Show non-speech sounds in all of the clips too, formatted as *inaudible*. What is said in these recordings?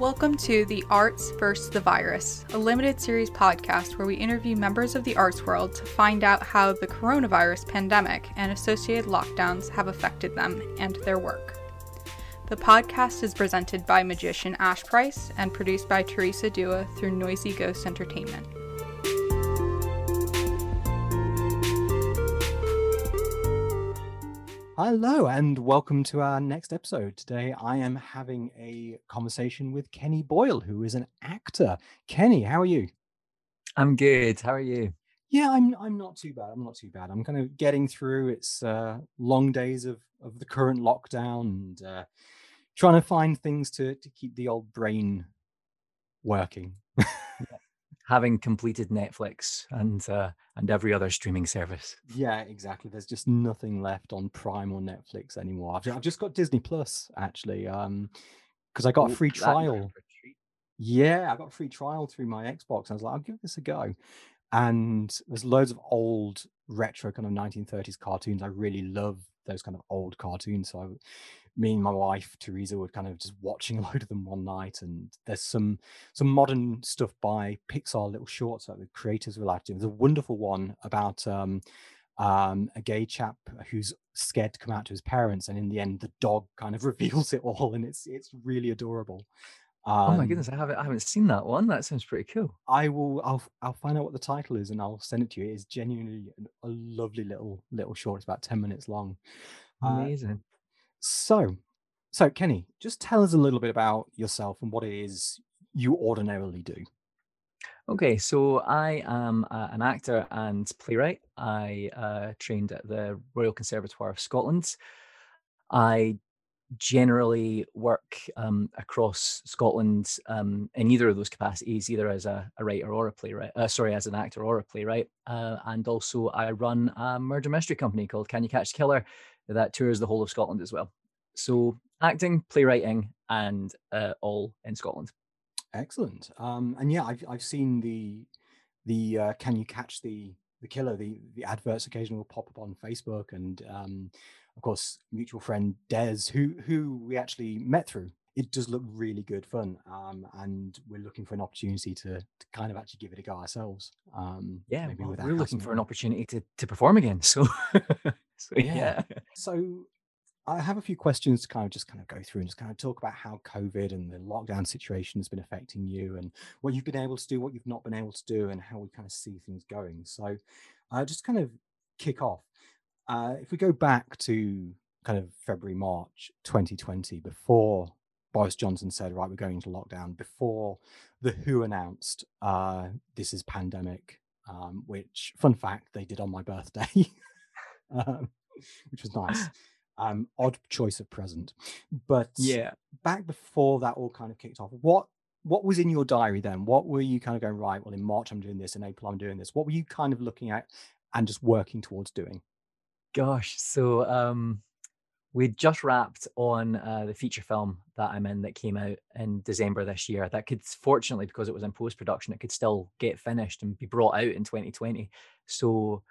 Welcome to The Arts vs. the Virus, a limited series podcast where we interview members of the arts world to find out how the coronavirus pandemic and associated lockdowns have affected them and their work. The podcast is presented by magician Ash Price and produced by Teresa Dua through Noisy Ghost Entertainment. Hello, and welcome to our next episode. Today, I am having a conversation with Kenny Boyle, who is an actor. Kenny, how are you? I'm good. How are you? Yeah, I'm. I'm not too bad. I'm not too bad. I'm kind of getting through. It's uh, long days of of the current lockdown and uh, trying to find things to to keep the old brain working. Having completed Netflix and uh, and every other streaming service. Yeah, exactly. There's just nothing left on Prime or Netflix anymore. I've, I've just got Disney Plus actually, um, because I got a free trial. Yeah, I got a free trial through my Xbox. I was like, I'll give this a go. And there's loads of old retro kind of 1930s cartoons. I really love those kind of old cartoons. So I, me and my wife Teresa were kind of just watching *laughs* a load of them one night, and there's some some modern stuff by Pixar, little shorts that the creators were like to. There's a wonderful one about um, um, a gay chap who's scared to come out to his parents, and in the end, the dog kind of *laughs* reveals it all, and it's it's really adorable. Um, oh my goodness, I haven't I haven't seen that one. That sounds pretty cool. I will. I'll I'll find out what the title is and I'll send it to you. It is genuinely a lovely little little short. It's about ten minutes long. Uh, Amazing. Uh, so, so Kenny, just tell us a little bit about yourself and what it is you ordinarily do. Okay, so I am uh, an actor and playwright. I uh, trained at the Royal Conservatoire of Scotland. I generally work um, across Scotland um, in either of those capacities, either as a, a writer or a playwright. Uh, sorry, as an actor or a playwright. Uh, and also, I run a murder mystery company called Can You Catch the Killer that tours the whole of Scotland as well. So acting, playwriting, and uh, all in Scotland. Excellent. Um, and yeah, I've I've seen the the uh, can you catch the the killer the the adverts occasionally will pop up on Facebook and um, of course mutual friend Des who who we actually met through. It does look really good fun, um, and we're looking for an opportunity to, to kind of actually give it a go ourselves. Um, yeah, well, we're looking for an opportunity to, to perform again. *laughs* So, so yeah. yeah. So I have a few questions to kind of just kind of go through and just kind of talk about how COVID and the lockdown situation has been affecting you and what you've been able to do, what you've not been able to do, and how we kind of see things going. So, uh, just kind of kick off. Uh, if we go back to kind of February, March 2020, before Boris Johnson said, right, we're going into lockdown, before the WHO announced uh, this is pandemic, um, which, fun fact, they did on my birthday, *laughs* um, which was nice *laughs* um, odd choice of present. But yeah, back before that all kind of kicked off, what what was in your diary then? What were you kind of going right? Well, in March I'm doing this, in April I'm doing this. What were you kind of looking at and just working towards doing? Gosh, so um, we just wrapped on uh, the feature film that I'm in that came out in December this year. That could, fortunately, because it was in post production, it could still get finished and be brought out in 2020. So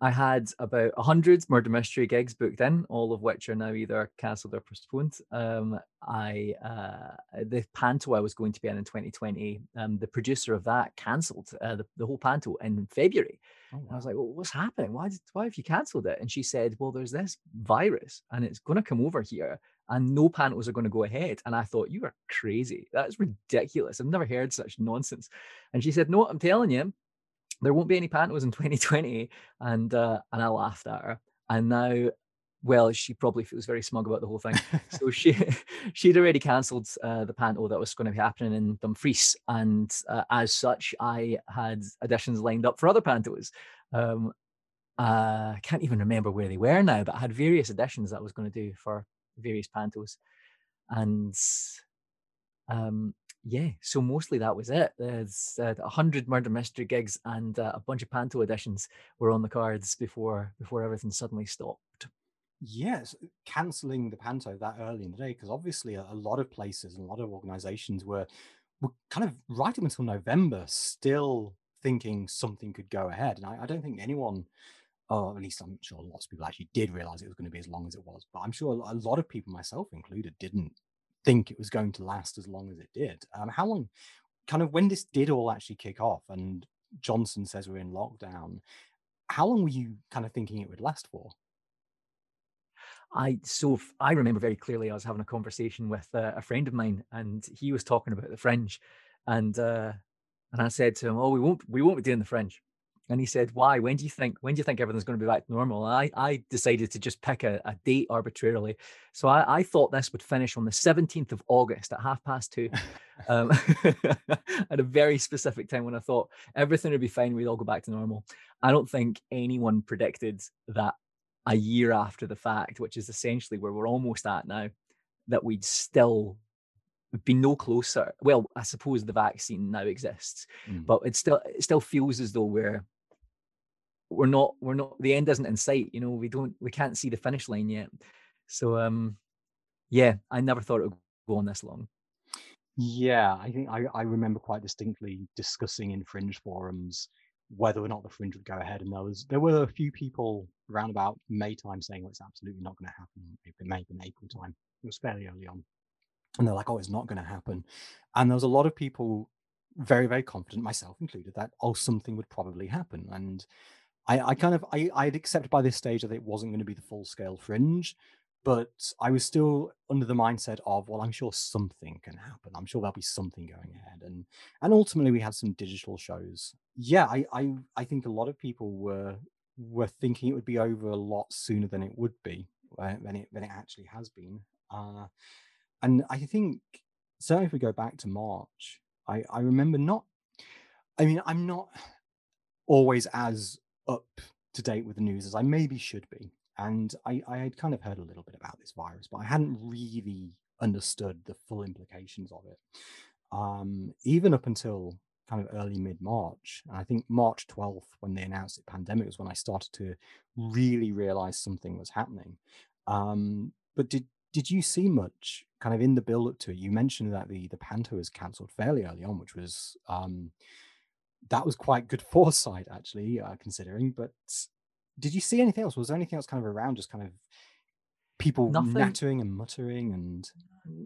I had about 100 murder mystery gigs booked in, all of which are now either cancelled or postponed. Um, I uh, The panto I was going to be in in 2020, um, the producer of that cancelled uh, the, the whole panto in February. Oh, wow. I was like, well, what's happening? Why, did, why have you cancelled it? And she said, well, there's this virus and it's going to come over here and no pantos are going to go ahead. And I thought, you are crazy. That's ridiculous. I've never heard such nonsense. And she said, no, I'm telling you, there won't be any pantos in 2020 and uh, and i laughed at her and now well she probably feels very smug about the whole thing so *laughs* she *laughs* she'd already cancelled uh, the panto that was going to be happening in dumfries and uh, as such i had auditions lined up for other pantos um, uh, i can't even remember where they were now but i had various auditions that i was going to do for various pantos and um, yeah, so mostly that was it. There's uh, a hundred murder mystery gigs and uh, a bunch of panto editions were on the cards before before everything suddenly stopped. Yes, cancelling the panto that early in the day because obviously a, a, lot of places and a lot of organisations were were kind of right up until November still thinking something could go ahead, and I, I don't think anyone or at least I'm sure lots of people actually did realize it was going to be as long as it was. But I'm sure a lot of people, myself included, didn't think it was going to last as long as it did. Um, how long, kind of, when this did all actually kick off, and Johnson says we're in lockdown, how long were you kind of thinking it would last for? I so I remember very clearly I was having a conversation with uh, a friend of mine, and he was talking about the fringe, and uh, and I said to him, "Oh, we won't we won't be doing the fringe," and he said, "Why? When do you think when do you think everything's going to be back to normal?" And I I decided to just pick a, a date arbitrarily, so I, I thought this would finish on the seventeenth of August at half past two, *laughs* um, *laughs* at a very specific time when I thought everything would be fine, we'd all go back to normal. I don't think anyone predicted that a year after the fact, which is essentially where we're almost at now, that we'd still be no closer. Well, I suppose the vaccine now exists, mm. but it still it still feels as though we're we're not we're not the end isn't in sight. You know, we don't we can't see the finish line yet. So um yeah, I never thought it would go on this long. Yeah, I think I, I remember quite distinctly discussing in fringe forums whether or not the fringe would go ahead. And there was there were a few people around about May time saying, well, it's absolutely not going to happen. It may have been April time. It was fairly early on. And they're like, oh, it's not going to happen. And there was a lot of people very, very confident, myself included, that oh, something would probably happen. And I, I kind of I, I'd accept by this stage that it wasn't going to be the full scale fringe, but I was still under the mindset of, well, I'm sure something can happen. I'm sure there'll be something going ahead. And and ultimately we had some digital shows. Yeah, I I, I think a lot of people were were thinking it would be over a lot sooner than it would be, uh, than it than it actually has been. Uh, and I think certainly if we go back to March, I, I remember not. I mean, I'm not always as up to date with the news as I maybe should be, and I, I had kind of heard a little bit about this virus, but I hadn't really understood the full implications of it. Um, even up until kind of early mid March. I think March 12th, when they announced the pandemic, was when I started to really realize something was happening. Um, but did did you see much kind of in the build up to it? You mentioned that the the Panto was cancelled fairly early on, which was um, that was quite good *laughs* foresight actually, uh, considering. But did you see anything else? Was there anything else kind of around, just kind of people nothing, nattering and muttering and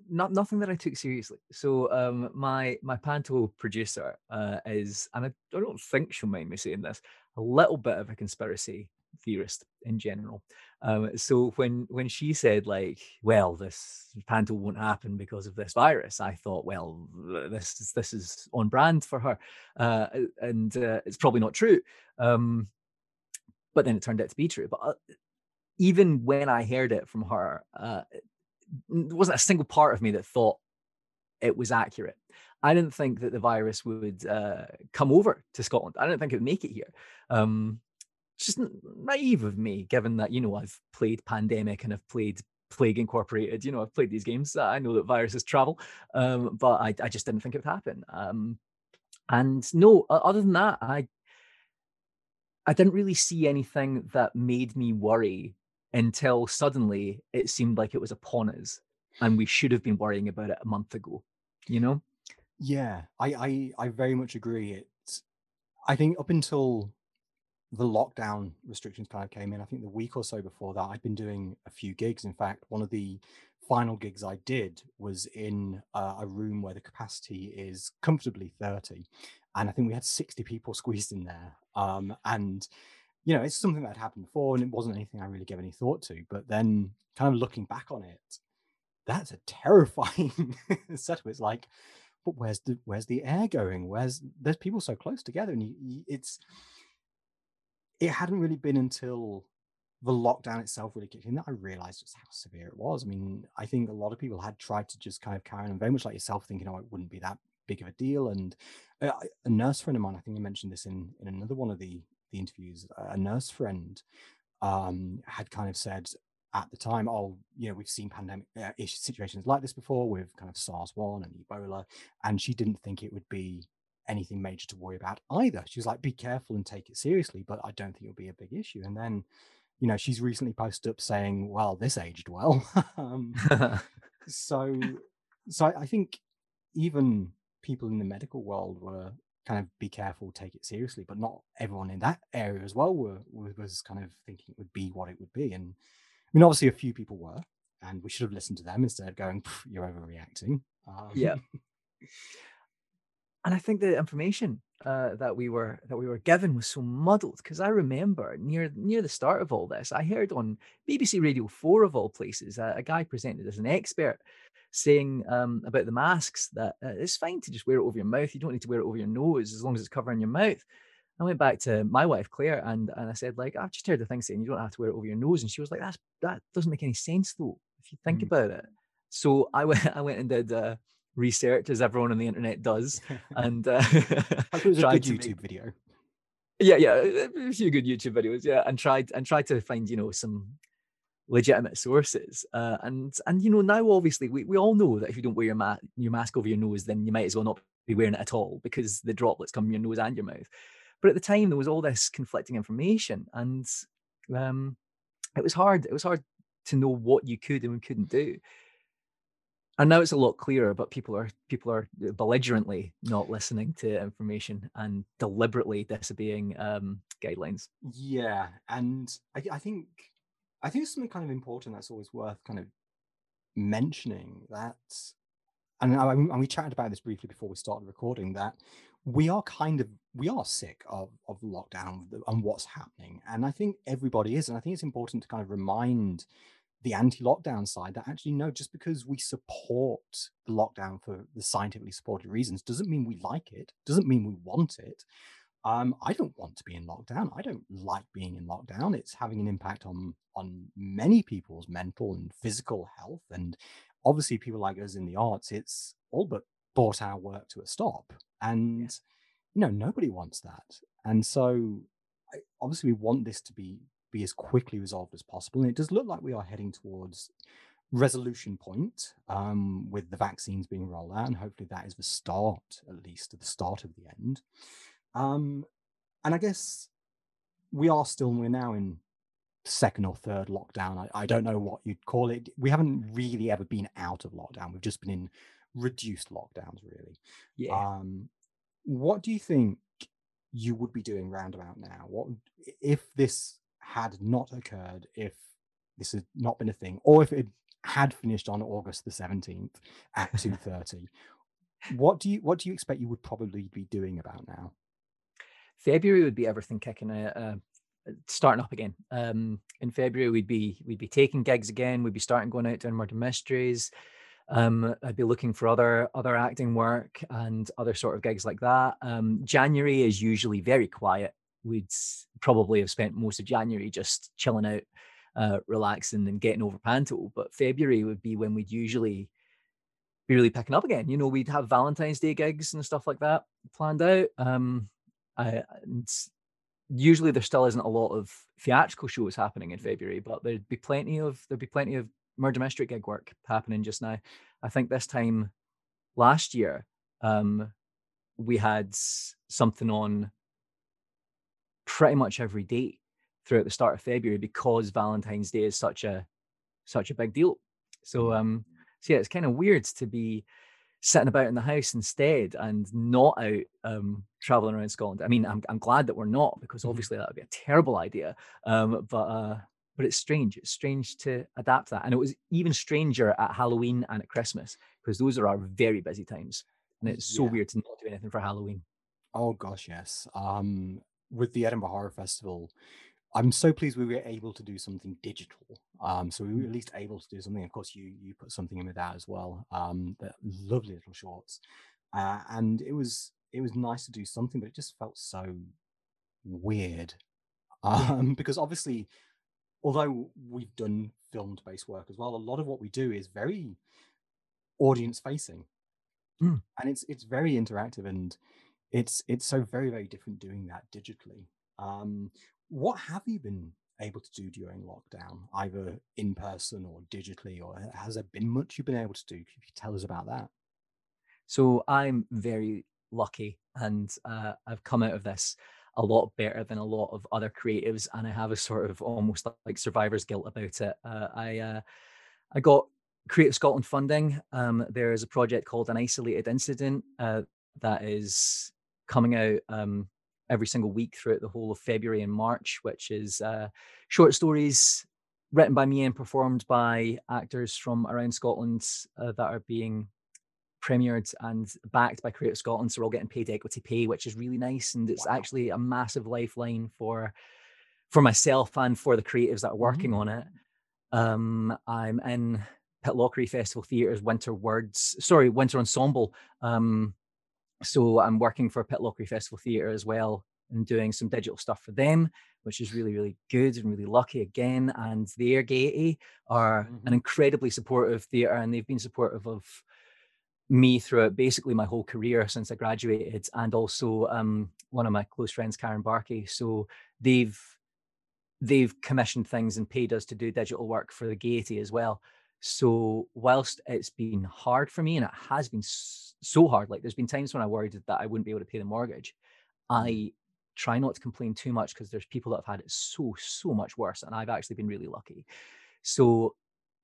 not nothing that I took seriously. So um my my panto producer uh is and I, I don't think she'll mind me saying this, a little bit of a conspiracy theorist in general. Um so when when she said like, well, this panto won't happen because of this virus, I thought, well, this is this is on brand for her. Uh and uh, it's probably not true. Um but then it turned out to be true. But uh, even when I heard it from her, uh, there wasn't a single part of me that thought it was accurate. I didn't think that the virus would uh, come over to Scotland. I didn't think it would make it here. Um, just naive of me, given that you know I've played Pandemic and I've played Plague Incorporated. You know I've played these games. I know that viruses travel, um, but I, I, just didn't think it would happen. Um, and no, other than that, I I didn't really see anything that made me worry until suddenly it seemed like it was upon us and we should have been worrying about it a month ago you know? Yeah i i, I very much agree it's i think up until the lockdown restrictions kind of came in i think the week or so before that i'd been doing a few gigs. In fact one of the final gigs i did was in uh, a room where the capacity is comfortably 30 and i think we had 60 people *laughs* squeezed in there um, and you know, it's something that had happened before and it wasn't anything I really gave any thought to. But then kind of looking back on it, that's a terrifying *laughs* setup. It's like, but where's the where's the air going? Where's there's people so close together, and you, you, it's it hadn't really been until the lockdown itself really kicked in that I realized just how severe it was. I mean, I think a lot of people had tried to just kind of carry on, very much like yourself, thinking, oh, it wouldn't be that big of a deal. And uh, a nurse friend of mine, I think I mentioned this in in another one of the the interviews, a nurse friend um, had kind of said at the time, oh, you know, we've seen pandemic uh, situations like this before with kind of SARS one and Ebola, and she didn't think it would be anything major to worry about either. She was like, be careful and take it seriously, but I don't think it'll be a big issue. And then, you know, she's recently posted up saying, well, this aged well. *laughs* um, *laughs* so, so I, I think even people in the medical world were kind of be careful, take it seriously. But not everyone in that area as well were, was kind of thinking it would be what it would be. And I mean, obviously, a few people were, and we should have listened to them instead of going, "You're overreacting." Um, yeah. *laughs* and I think the information uh, that we were that we were given was so muddled because I remember near near the start of all this, I heard on BBC Radio Four of all places a, a guy presented as an expert saying um, about the masks that uh, it's fine to just wear it over your mouth. You don't need to wear it over your nose as long as it's covering your mouth. I went back to my wife Claire and and I said like I've just heard the thing saying you don't have to wear it over your nose, and she was like that's that doesn't make any sense though if you think mm. about it. So I went *laughs* I went and did. Uh, research as everyone on the internet does *laughs* and uh, *laughs* it was a good youtube make, video. Yeah yeah a few good youtube videos yeah and tried and tried to find you know some legitimate sources uh, and and you know now obviously we, we all know that if you don't wear your, ma- your mask over your nose then you might as well not be wearing it at all because the droplets come from your nose and your mouth. But at the time there was all this conflicting information and um, it was hard it was hard to know what you could and couldn't do and now it's a lot clearer but people are people are belligerently not listening to information and deliberately disobeying um, guidelines. Yeah and I, I think i think something kind of important that's always worth kind of mentioning that and, and we chatted about this briefly before we started recording that we are kind of we are sick of, of lockdown and what's happening and i think everybody is and i think it's important to kind of remind the anti-lockdown side that actually no just because we support the lockdown for the scientifically supported reasons doesn't mean we like it doesn't mean we want it. Um, i don't want to be in lockdown. I don't like being in lockdown. It's having an impact on on many people's mental and physical health. And obviously people like us in the arts it's all but brought our work to a stop. And yeah. you know nobody wants that. And so obviously we want this to be be as quickly resolved as possible. And it does look like we are heading towards resolution point um, with the vaccines being rolled out, and hopefully that is the start, at least, the start of the end. Um, and I guess we are still we're now in second or third lockdown. I, I don't know what you'd call it. We haven't really ever been out of lockdown. We've just been in reduced lockdowns, really. Yeah. Um, what do you think you would be doing roundabout now? What if this had not occurred if this had not been a thing, or if it had finished on August the 17th at *laughs* 2:30. what do you what do you expect you would probably be doing about now? February would be everything kicking uh, uh, starting up again. Um, in February we'd be we'd be taking gigs again. We'd be starting going out doing murder mysteries. Um, I'd be looking for other other acting work and other sort of gigs like that. Um, January is usually very quiet we'd probably have spent most of January just chilling out, uh, relaxing and getting over Panto. But February would be when we'd usually be really picking up again. You know, we'd have Valentine's Day gigs and stuff like that planned out. Um, I, usually there still isn't a lot of theatrical shows happening in February, but there'd be plenty of there'd be plenty of murder mystery gig work happening just now. I think this time last year, um, we had something on pretty much every day throughout the start of February because Valentine's Day is such a such a big deal. So mm-hmm. um so yeah, it's kind of weird to be sitting about in the house instead and not out um traveling around Scotland. I mean, I'm I'm glad that we're not because mm-hmm. obviously that would be a terrible idea. Um but uh but it's strange. It's strange to adapt that. And it was even stranger at Halloween and at Christmas because those are our very busy times. And it's so yeah. weird to not do anything for Halloween. Oh gosh, yes. Um with the Edinburgh Horror Festival, I'm so pleased we were able to do something digital. Um, so we were at mm. least able to do something. Of course, you you put something in with that as well. Um, the lovely little shorts, uh, and it was it was nice to do something, but it just felt so weird um, *laughs* because obviously, although we've done filmed based work as well, a lot of what we do is very audience facing, mm. and it's it's very interactive and it's it's so very very different doing that digitally. Um, what have you been able to do during lockdown either in person or digitally or has there been much you've been able to do? Can you tell us about that? So i'm very lucky and uh, i've come out of this a lot better than a lot of other creatives and i have a sort of almost like survivor's guilt about it. Uh, i uh, i got creative scotland funding. Um, there is a project called an isolated incident uh, that is coming out um, every single week throughout the whole of February and March, which is uh, short stories written by me and performed by actors from around Scotland uh, that are being premiered and backed by Creative Scotland. So we're all getting paid equity pay, which is really nice. And it's wow. actually a massive lifeline for for myself and for the creatives that are working mm. on it. Um, I'm in Pitlochry Festival Theatre's Winter Words, sorry, Winter Ensemble. Um, so I'm working for Pitlochry Festival Theatre as well and doing some digital stuff for them, which is really, really good and really lucky again. And the Gaiety are mm-hmm. an incredibly supportive theatre and they've been supportive of me throughout basically my whole career since I graduated, and also um, one of my close friends, Karen Barkey. So they've they've commissioned things and paid us to do digital work for the Gaiety as well. So whilst it's been hard for me, and it has been so hard, like there's been times when I worried that I wouldn't be able to pay the mortgage. Mm. I try not to complain too much because there's people that have had it so so much worse, and I've actually been really lucky. So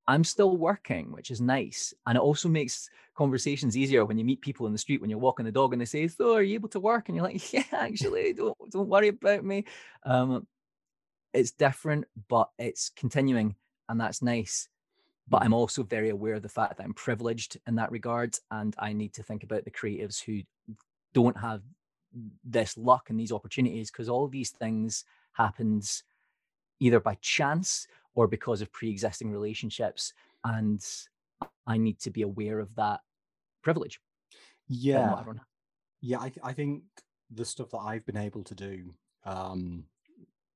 I'm still working, which is nice. And it also makes conversations easier when you meet people in the street when you're walking the dog and they say, So are you able to work? And you're like, *laughs* Yeah, actually, don't don't worry about me. Um, it's different, but it's continuing, and that's nice. But I'm also very aware of the fact that I'm privileged in that regard, and I need to think about the creatives who don't have this luck and these opportunities because all these things happens either by chance or because of pre-existing relationships and i need to be aware of that privilege yeah. yeah I, th- I think the stuff that i've been able to do um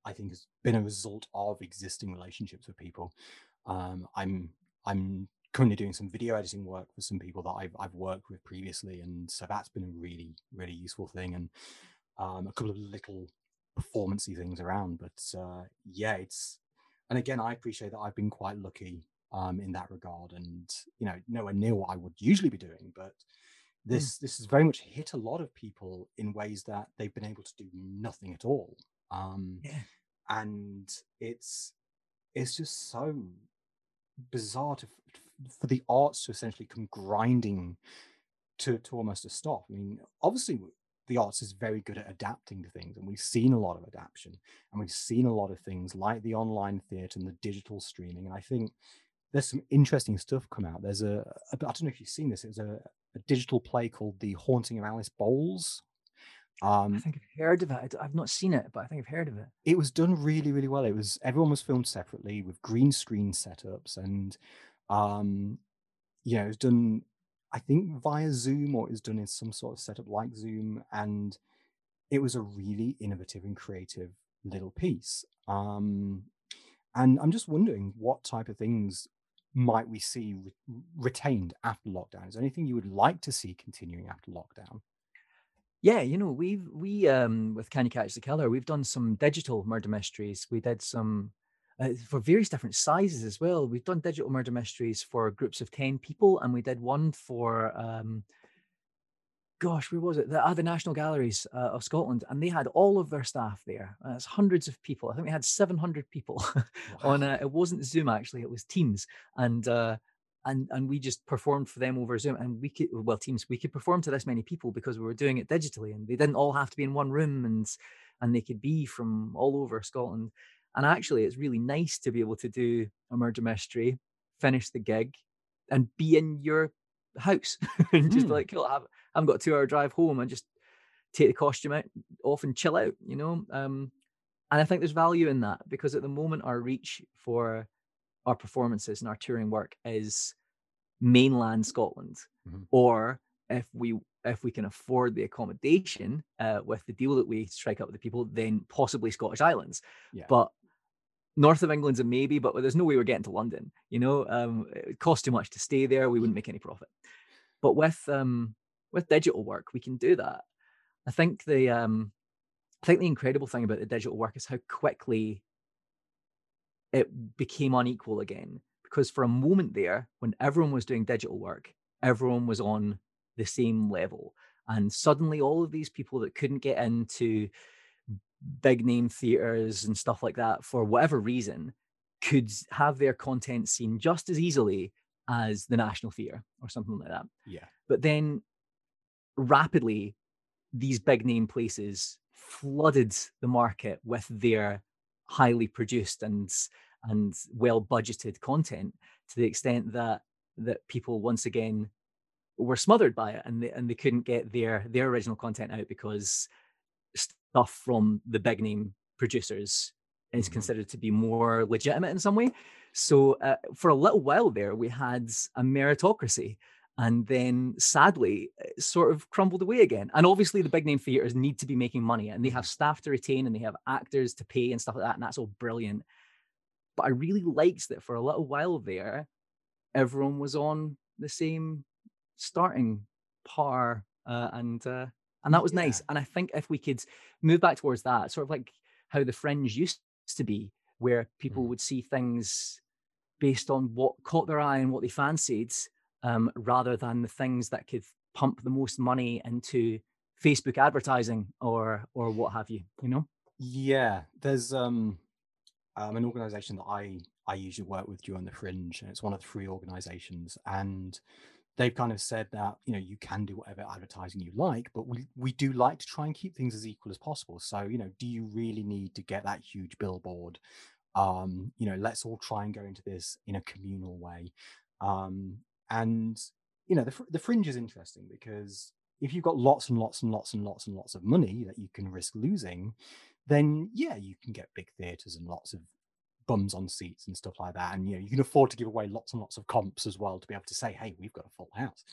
i think has been a result of existing relationships with people. Um i'm i'm currently doing some video editing work for some people that I've, I've worked with previously and so that's been a really really useful thing and um, a couple of little performancey things around but uh, yeah it's and again, I appreciate that I've been quite lucky um, in that regard, and you know, nowhere near what I would usually be doing. But hmm. this mm. this has very much hit a lot of people in ways that they've been able to do nothing at all. Um, yeah. And it's it's just so bizarre to, for the arts to essentially come grinding to to almost a stop. I mean, obviously the arts is very good at adapting to things and we've seen a lot of adaptation and we've seen a lot of things like the online theatre and the digital streaming and i think there's some interesting stuff come out there's a i don't know if you've seen this it was a, a digital play called the haunting of alice bowles um, I think I've heard of it. I've not seen it, but I think I've heard of it. It was done really, really well. It was everyone was filmed separately with green screen setups, and um, you know, it was done I think via Zoom or it was done in some sort of setup like Zoom. And it was a really innovative and creative little piece. Um, and I'm just wondering what type of things might we see re- retained after lockdown? Is there anything you would like to see continuing after lockdown? Yeah, you know, we've we um with Can You Catch the Killer, we've done some digital murder mysteries. We did some uh, for various different sizes as well. We've done digital murder mysteries for groups of 10 people, and we did one for, um, gosh, where was it? The, uh, the National Galleries uh, of Scotland, and they had all of their staff there. Uh, it's hundreds of people. I think we had 700 people *laughs* wow. on. A, it wasn't Zoom actually; it was Teams, and uh, and and we just performed for them over Zoom. And we could, well, Teams, we could perform to this many people because we were doing it digitally, and they didn't all have to be in one room, and and they could be from all over Scotland. And actually, it's really nice to be able to do a murder mystery, finish the gig, and be in your house *laughs* and just mm. like, cool, I've, I've got a two hour drive home and just take the costume out off and chill out, you know? Um, and I think there's value in that because at the moment, our reach for our performances and our touring work is mainland Scotland, mm-hmm. or if we if we can afford the accommodation uh, with the deal that we strike up with the people, then possibly Scottish Islands. Yeah. But north of England's a maybe, but there's no way we're getting to London. You know, um, it costs too much to stay there. We wouldn't make any profit. But with um, with digital work, we can do that. I think the um, I think the incredible thing about the digital work is how quickly it became unequal again. Because for a moment there, when everyone was doing digital work, everyone was on the same level. And suddenly all of these people that couldn't get into big name theaters and stuff like that for whatever reason could have their content seen just as easily as the National Theatre or something like that. Yeah. But then rapidly, these big name places flooded the market with their highly produced and and well budgeted content to the extent that that people once again were smothered by it and they, and they couldn't get their their original content out because stuff from the big name producers is mm-hmm. considered to be more legitimate in some way. So uh, for a little while there, we had a meritocracy, and then sadly, sort of crumbled away again. And obviously, the big name theaters need to be making money, and they have mm-hmm. staff to retain, and they have actors to pay and stuff like that, and that's all brilliant. But I really liked that for a little while there, everyone was on the same starting par, uh, and uh, and that was yeah. nice. And I think if we could move back towards that, sort of like how the fringe used to be, where people mm. would see things based on what caught their eye and what they fancied, um, rather than the things that could pump the most money into Facebook advertising or or what have you. You know? Yeah, there's um, um an organization that I I usually work with during the Fringe, and it's one of the three organizations, and they've kind of said that you know you can do whatever advertising you like but we we do like to try and keep things as equal as possible so you know do you really need to get that huge billboard um you know let's all try and go into this in a communal way um and you know the, the fringe is interesting because if you've got lots and lots and lots and lots and lots of money that you can risk losing then yeah you can get big theaters and lots of bums on seats and stuff like that. And you know, you can afford to give away lots and lots of comps as well to be able to say, hey, we've got a full house,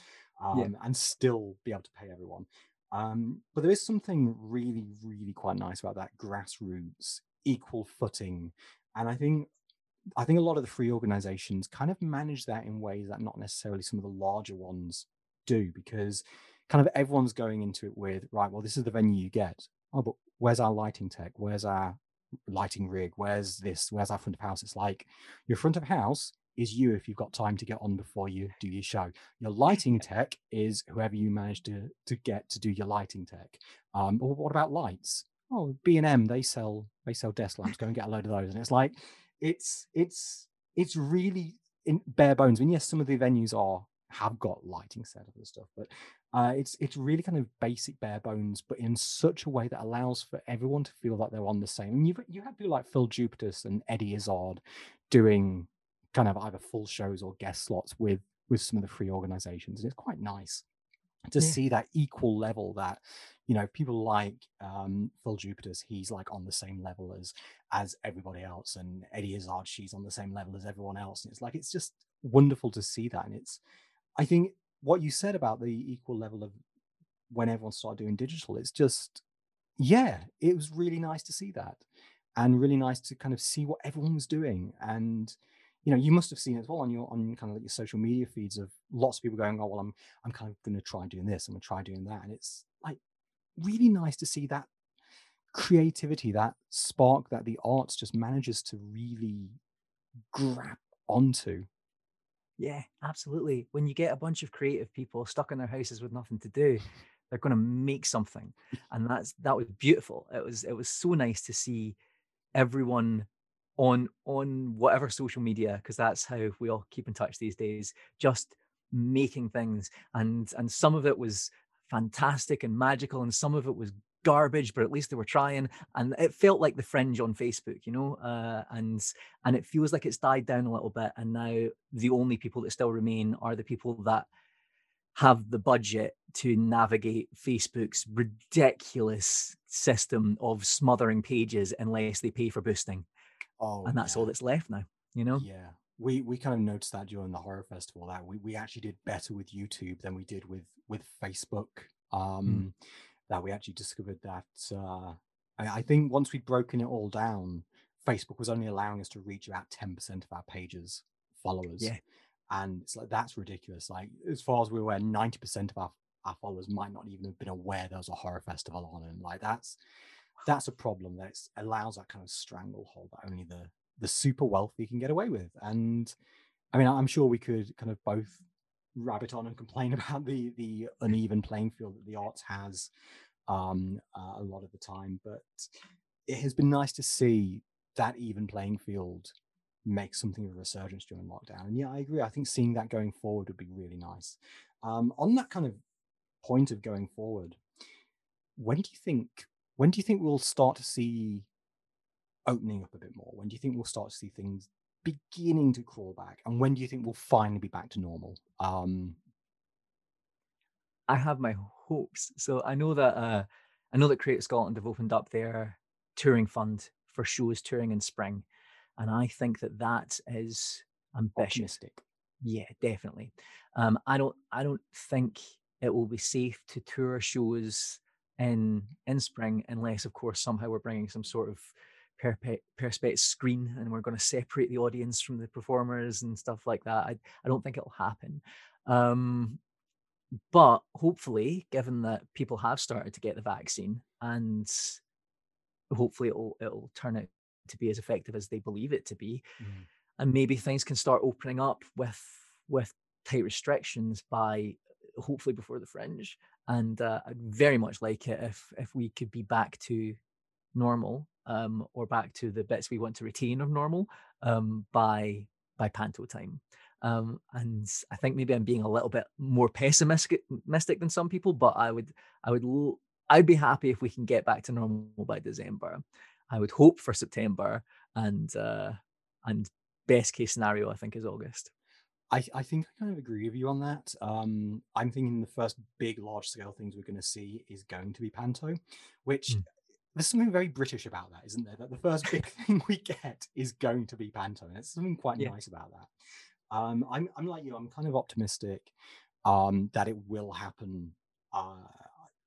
um, yeah. and still be able to pay everyone. Um, but there is something really, really quite nice about that grassroots equal footing, and I think I think a lot of the free organizations kind of manage that in ways that not necessarily some of the larger ones do, because kind of everyone's going into it with right. Well, this is the venue you get. Oh, but where's our lighting tech? Where's our lighting rig? Where's this? Where's our front of house? It's like your front of house is you if you've got time to get on before you do your show. Your lighting tech is whoever you manage to to get to do your lighting tech. Um, or what about lights? Oh, B and M they sell they sell desk lamps. Go and get a load of those. And it's like it's it's it's really in bare bones. I mean, yes, some of the venues are have got lighting set up and stuff, but uh, it's it's really kind of basic bare bones, but in such a way that allows for everyone to feel like they're on the same. And you've you have people like Phil Jupitus and Eddie Izzard doing kind of either full shows or guest slots with with some of the free organizations, and it's quite nice to yeah. see that equal level that you know people like um, Phil Jupitus, he's like on the same level as as everybody else, and Eddie Izzard, she's on the same level as everyone else, and it's like it's just wonderful to see that, and it's I think what you said about the equal level of when everyone started doing digital, it's just, yeah, it was really nice to see that and really nice to kind of see what everyone was doing. And, you know, you must have seen as well on your on kind of like your social media feeds of lots of people going, Oh, well, I'm I'm kind of gonna try doing this, I'm gonna try doing that. And it's really nice to see that creativity, that spark that the arts just manages to really grab onto yeah, absolutely. When you get a bunch of creative people stuck in their houses with nothing to do, they're going to make something, and that's that was beautiful. It was it was so nice to see everyone on on whatever social media because that's how we all keep in touch these days. Just making things, and and some of it was fantastic and magical, and some of it was garbage, but at least they were trying. And it felt like the fringe on Facebook, you know, uh, and and it feels like it's died down a little bit. And now the only people that still remain are the people that have the budget to navigate Facebook's ridiculous system of smothering pages unless they pay for boosting. Oh, and that's yeah. all that's left now, you know? Yeah. We we kind of noticed that during the horror festival that we, we actually did better with YouTube than we did with with Facebook. Um mm that we actually discovered that uh, I, I, think once we'd broken it all down, Facebook was only allowing us to reach about 10% of our pages followers. Yeah. And it's like that's ridiculous. Like as far as we were, 90% of our, our followers might not even have been aware there was a horror festival on. And like that's that's a problem that allows that kind of stranglehold that only the the super wealthy can get away with. And I mean, I'm sure we could kind of both rabbit on and complain *laughs* about the the uneven playing field that the arts has um, uh, a lot of the time. But it has been nice to see that even playing field make something of a resurgence during lockdown. And yeah, I agree. I think seeing that going forward would be really nice. Um, on that kind of point of going forward, when do you think when do you think we'll start to see opening up a bit more? When do you think we'll start to see things beginning to crawl back? And when do you think we'll finally be back to normal? Um, I have my hopes. So I know that uh, I know that Creative Scotland have opened up their touring fund for shows touring in spring, and I think that that is ambitious. Yeah, definitely. Um, I don't. I don't think it will be safe to tour shows in in spring unless, of course, somehow we're bringing some sort of perspex screen and we're going to separate the audience from the performers and stuff like that. I, I don't think it'll happen. Um, but hopefully, given that people have started to get the vaccine and hopefully it'll it'll turn out to be as effective as they believe it to be, mm. and maybe things can start opening up with with tight restrictions by hopefully before the fringe. And uh, I'd very much like it if if we could be back to normal um, or back to the bits we want to retain of normal um, by by panto time. Um, and I think maybe I'm being a little bit more pessimistic than some people, but I would I would I'd be happy if we can get back to normal by December. I would hope for September, and uh, and best case scenario I think is August. I, I think I kind of agree with you on that. Um, I'm thinking the first big large scale things we're going to see is going to be Panto, which mm there's something very British about that, isn't there? That the first big *laughs* thing we get is going to be Panto. And there's something quite yeah. nice about that. Um, I'm, I'm like you, I'm kind of optimistic um, that it will happen. Uh,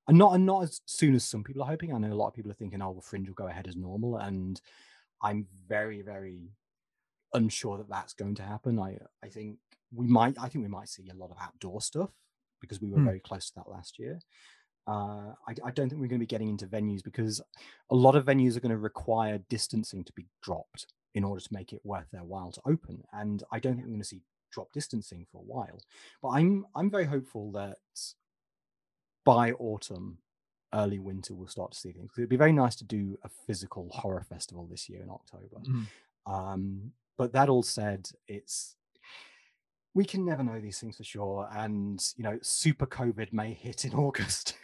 and not and not as soon as some people are hoping. I know a lot of people are thinking, oh, well, Fringe will go ahead as normal, and I'm very, very unsure that that's going to happen. I I think we might. I think we might see a lot of outdoor stuff because we were mm. very close to that last year uh, I, I, don't think we're going to be getting into venues because a lot of venues are going to require distancing to be dropped in order to make it worth their while to open. And I don't think we're going to see drop distancing for a while. But I'm I'm very hopeful that by autumn, early winter, we'll start to see things. It'd be very nice to do a physical horror festival this year in October. Mm. Um, but that all said, it's we can never know these things for sure. And you know, super COVID may hit in *laughs* August.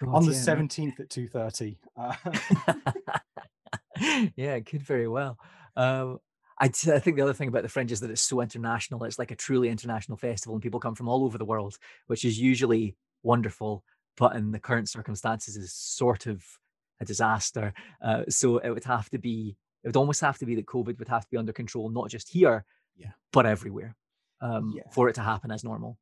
God, on the *laughs* yeah, 17th at 2.30 uh, yeah it could very well. Um, I, I think the other thing about the fringe is that it's so international it's like a truly international festival and people come from all over the world which is usually wonderful but in the current circumstances is sort of a disaster. Uh, so it would have to be it would almost have to be that covid would have to be under control not just here yeah. but everywhere um, yeah. for it to happen as normal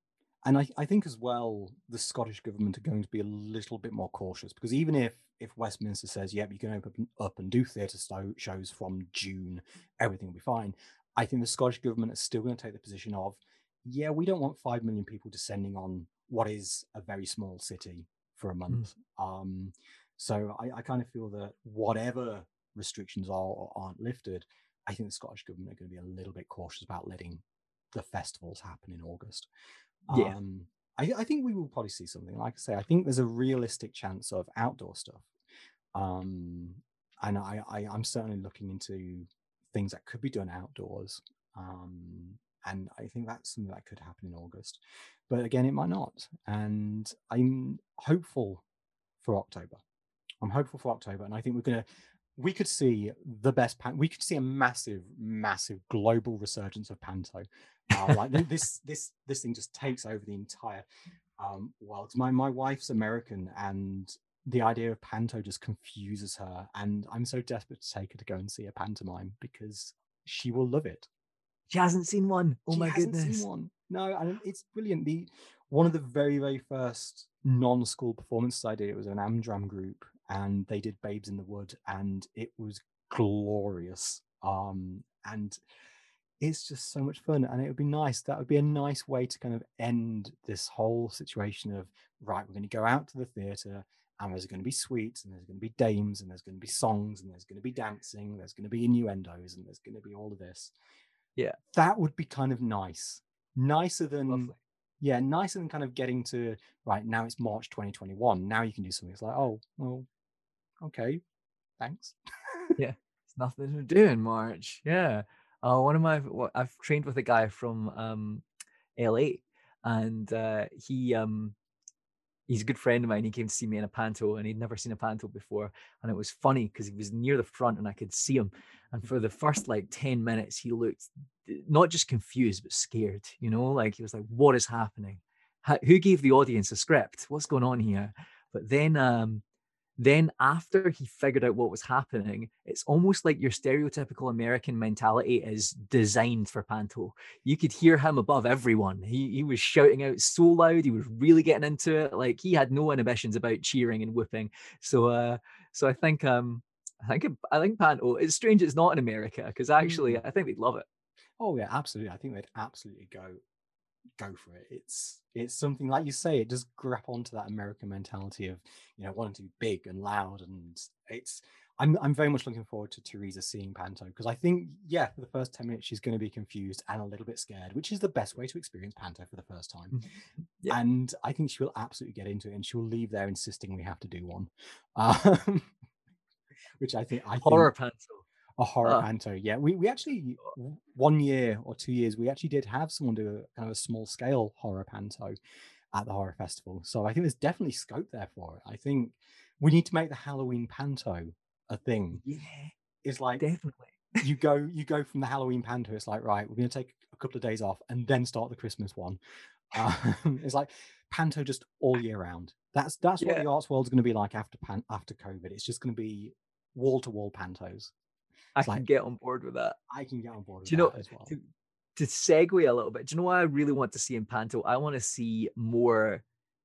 and I, I think as well the Scottish government are going to be a little bit more cautious because even if if Westminster says, "Yep, you can open up and do theatre shows from June, everything will be fine," I think the Scottish government is still going to take the position of, "Yeah, we don't want five million people descending on what is a very small city for a hmm. month." Mm. Um, so I, I kind of feel that whatever restrictions are or aren't lifted, I think the Scottish government are going to be a little bit cautious about letting the festivals happen in August. Yeah. Um, I, I, think we will probably see something. Like I say, I think there's a realistic chance of outdoor stuff. Um, and I, I, am certainly looking into things that could be done outdoors. Um, and I think that's something that could happen in August. But again, it might not. And I'm hopeful for October. I'm hopeful for October. And I think we're going to, we could see the best, pan- we could see a massive, massive global resurgence of Panto uh, like this *laughs* this this thing just takes over the entire um, world. My my wife's American, and the idea of panto just confuses her. And I'm so desperate to take her to go and see a pantomime because she will love it. She hasn't seen one. Oh she my goodness! one. No, and it's brilliant. The one of the very very first non-school performances I did. It was an Amdram group, and they did Babes in the Wood, and it was glorious. Um, and it's just so much fun and it would be nice that would be a nice way to kind of end this whole situation of right we're going to go out to the theater and there's going to be sweets and there's going to be dames and there's going to be songs and there's going to be dancing there's going to be innuendos and there's going to be all of this yeah that would be kind of nice nicer than Lovely. yeah nicer than kind of getting to right now it's march 2021 now you can do something it's like oh well okay thanks *laughs* yeah it's nothing to do in march yeah uh, one of my I've trained with a guy from um, LA, and uh, he um, he's a good friend of mine. He came to see me in a panto and he'd never seen a panto before. And it was funny because he was near the front and I could see him. And for the first like 10 minutes, he looked not just confused, but scared, you know, like he was like, what is happening? How, who gave the audience a script? What's going on here? But then um, then after he figured out what was happening, it's almost like your stereotypical American mentality is designed for Panto. You could hear him above everyone. He he was shouting out so loud. He was really getting into it. Like he had no inhibitions about cheering and whooping. So uh so I think um I think I think Panto. It's strange it's not in America because actually mm. I think they'd love it. Oh yeah, absolutely. I think they'd absolutely go go for it. It's it's something like you say, it does grab onto that American mentality of you know wanting to be big and loud, and it's. I'm I'm very much looking forward to Teresa seeing Panto because I think yeah, for the first ten minutes she's going to be confused and a little bit scared, which is the best way to experience Panto for the first time. Mm-hmm. yeah. And I think she will absolutely get into it, and she will leave there insisting we have to do one, *laughs* um, which I think I horror think, Panto a horror uh, panto. Yeah, we we actually one year or two years we actually did have someone do a kind of a small scale horror panto at the horror festival. So I think there's definitely scope there for it. I think we need to make the Halloween panto a thing. Yeah, it's like definitely. you *laughs* go you go from the Halloween panto. It's like right, we're going to take a couple of days off and then start the Christmas one. Um, *laughs* it's like panto just all year round. That's that's yeah. what the arts world's going to be like after pan, after COVID. It's just going to be wall to wall pantos. I can get on board with that. I can get on board do you know, as well. To, to segue a little bit, do you know what I really want to see in Panto? I want to see more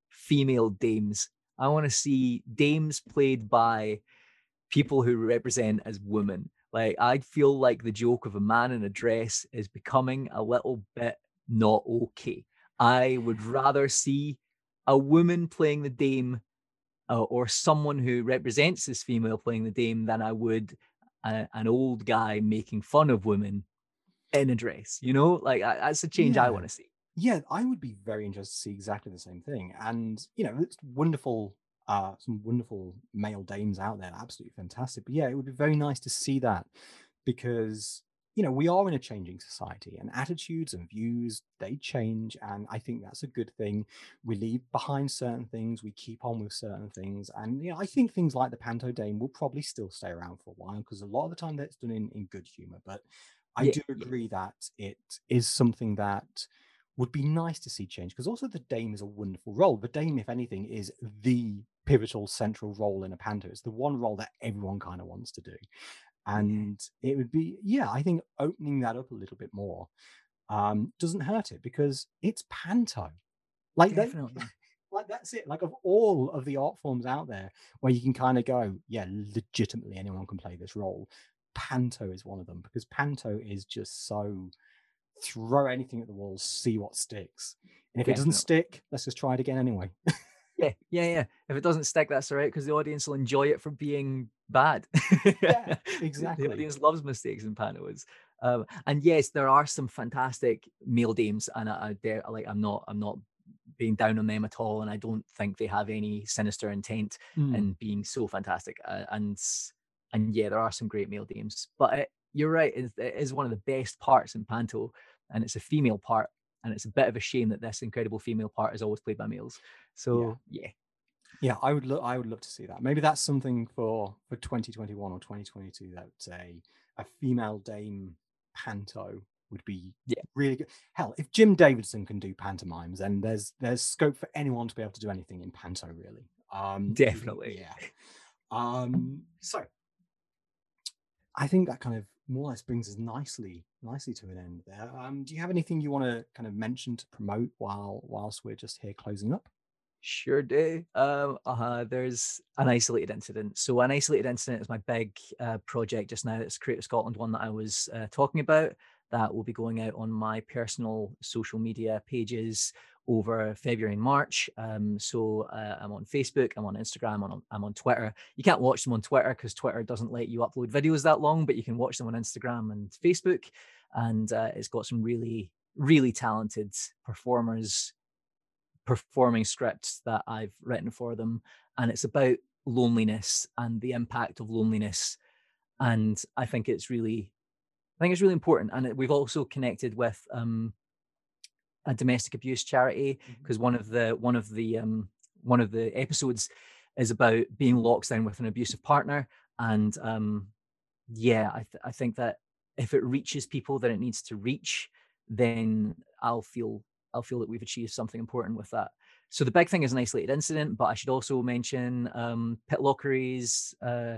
female dames. I want to see dames played by people who represent as women. Like I feel like the joke of a man in a dress is becoming a little bit not okay. I would rather see a woman playing the dame uh, or someone who represents this female playing the dame than I would a, an old guy making fun of women in a dress. You know, like I, that's a change yeah. I want to see. Yeah, I would be very interested to see exactly the same thing. And you know, it's wonderful. Uh, some wonderful male dames out there, absolutely fantastic. But yeah, it would be very nice to see that because you know we are in a changing society and attitudes and views they change and i think that's a good thing. We leave behind certain things we keep on with certain things and you know i think things like the panto dame will probably still stay around for a while because a lot of the time that's done in, in good humor but i yeah, do agree yeah. that it is something that would be nice to see change because also the dame is a wonderful role. The dame if anything is the pivotal central role in a panto. It's the one role that everyone kind of wants to do and it would be yeah i think opening that up a little bit more um doesn't hurt it because it's panto. Like Definitely. that *laughs* like that's it. Like of all of the art forms out there where you can kind of go yeah legitimately anyone can play this role panto is one of them because panto is just so throw anything at the wall see what sticks. And if Definitely. it doesn't stick let's just try it again anyway. *laughs* Yeah yeah yeah. If it doesn't stick that's all right because the audience will enjoy it for being bad. yeah, *laughs* exactly. the audience loves mistakes in pantos. Um, and yes, there are some fantastic male dames, and I, I dare like I'm not I'm not being down on them at all, and I don't think they have any sinister intent mm. in being so fantastic. Uh, and and yeah, there are some great male dames, but it, you're right, it, it is one of the best parts in panto, and it's a female part, and it's a bit of a shame that this incredible female part is always played by males. So yeah, yeah yeah, I would look. I would love to see that. Maybe that's something for for 2021 or 2022. That a a female Dame panto would be yeah. really good. Hell, if Jim Davidson can do pantomimes, then there's there's scope for anyone to be able to do anything in panto. Really, um, definitely. Yeah. Um, so I think that kind of more or less brings us nicely nicely to an end there. Um, do you have anything you want to kind of mention to promote while whilst we're just here closing up? Sure do. Um, uh, there's an isolated incident. So, an isolated incident is my big uh, project just now. It's Creative Scotland one that I was uh, talking about. That will be going out on my personal social media pages over February and March. Um, so uh, I'm on Facebook, I'm on Instagram, I'm on, I'm on Twitter. You can't watch them on Twitter because Twitter doesn't let you upload videos that long, but you can watch them on Instagram and Facebook. And uh, it's got some really, really talented performers performing scripts that I've written for them. And it's about loneliness and the impact of loneliness. And I think it's really, I think it's really important. And we've also connected with um, a domestic abuse charity because mm-hmm. one of the one of the um, one of the episodes is about being locked down with an abusive partner, and um, yeah, I th- I think that if it reaches people that it needs to reach, then I'll feel I'll feel that we've achieved something important with that. So the big thing is an isolated incident, but I should also mention um, Pitlochry's uh,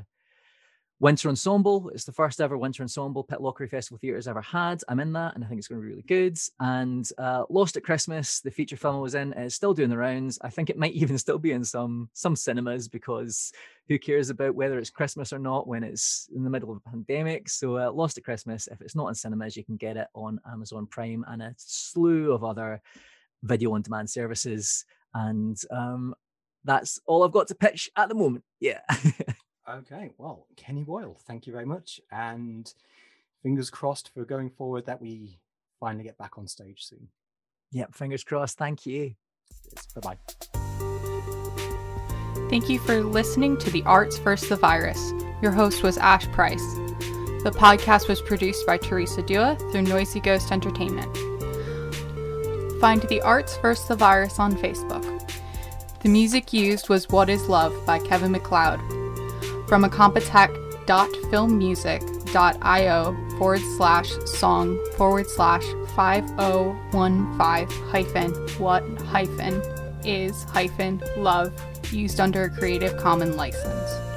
Winter Ensemble. It's the first ever Winter Ensemble Pitlochry Festival Theatre has ever had. I'm in that, and I think it's going to be really good. And uh, Lost at Christmas, the feature film I was in, is still doing the rounds. I think it might *laughs* even still be in some some cinemas because who cares about whether it's Christmas or not when it's in the middle of a pandemic? So uh, Lost at Christmas, if it's not in cinemas, you can get it on Amazon Prime and a slew of other video on demand services. And um, that's all I've got to pitch at the moment. Yeah. *laughs* Okay, well, Kenny Boyle, thank you very much. And fingers crossed for going forward that we finally get back on stage soon. Yep, fingers crossed. Thank you. Bye bye. Thank you for listening to The Arts vs. the Virus. Your host was Ash Price. The podcast was produced by Teresa Dua through Noisy Ghost Entertainment. Find The Arts vs. the Virus on Facebook. The music used was What Is Love by Kevin MacLeod from incompetech.filmmusic.io forward slash song forward slash 5015 hyphen what hyphen is hyphen love used under a Creative Commons license.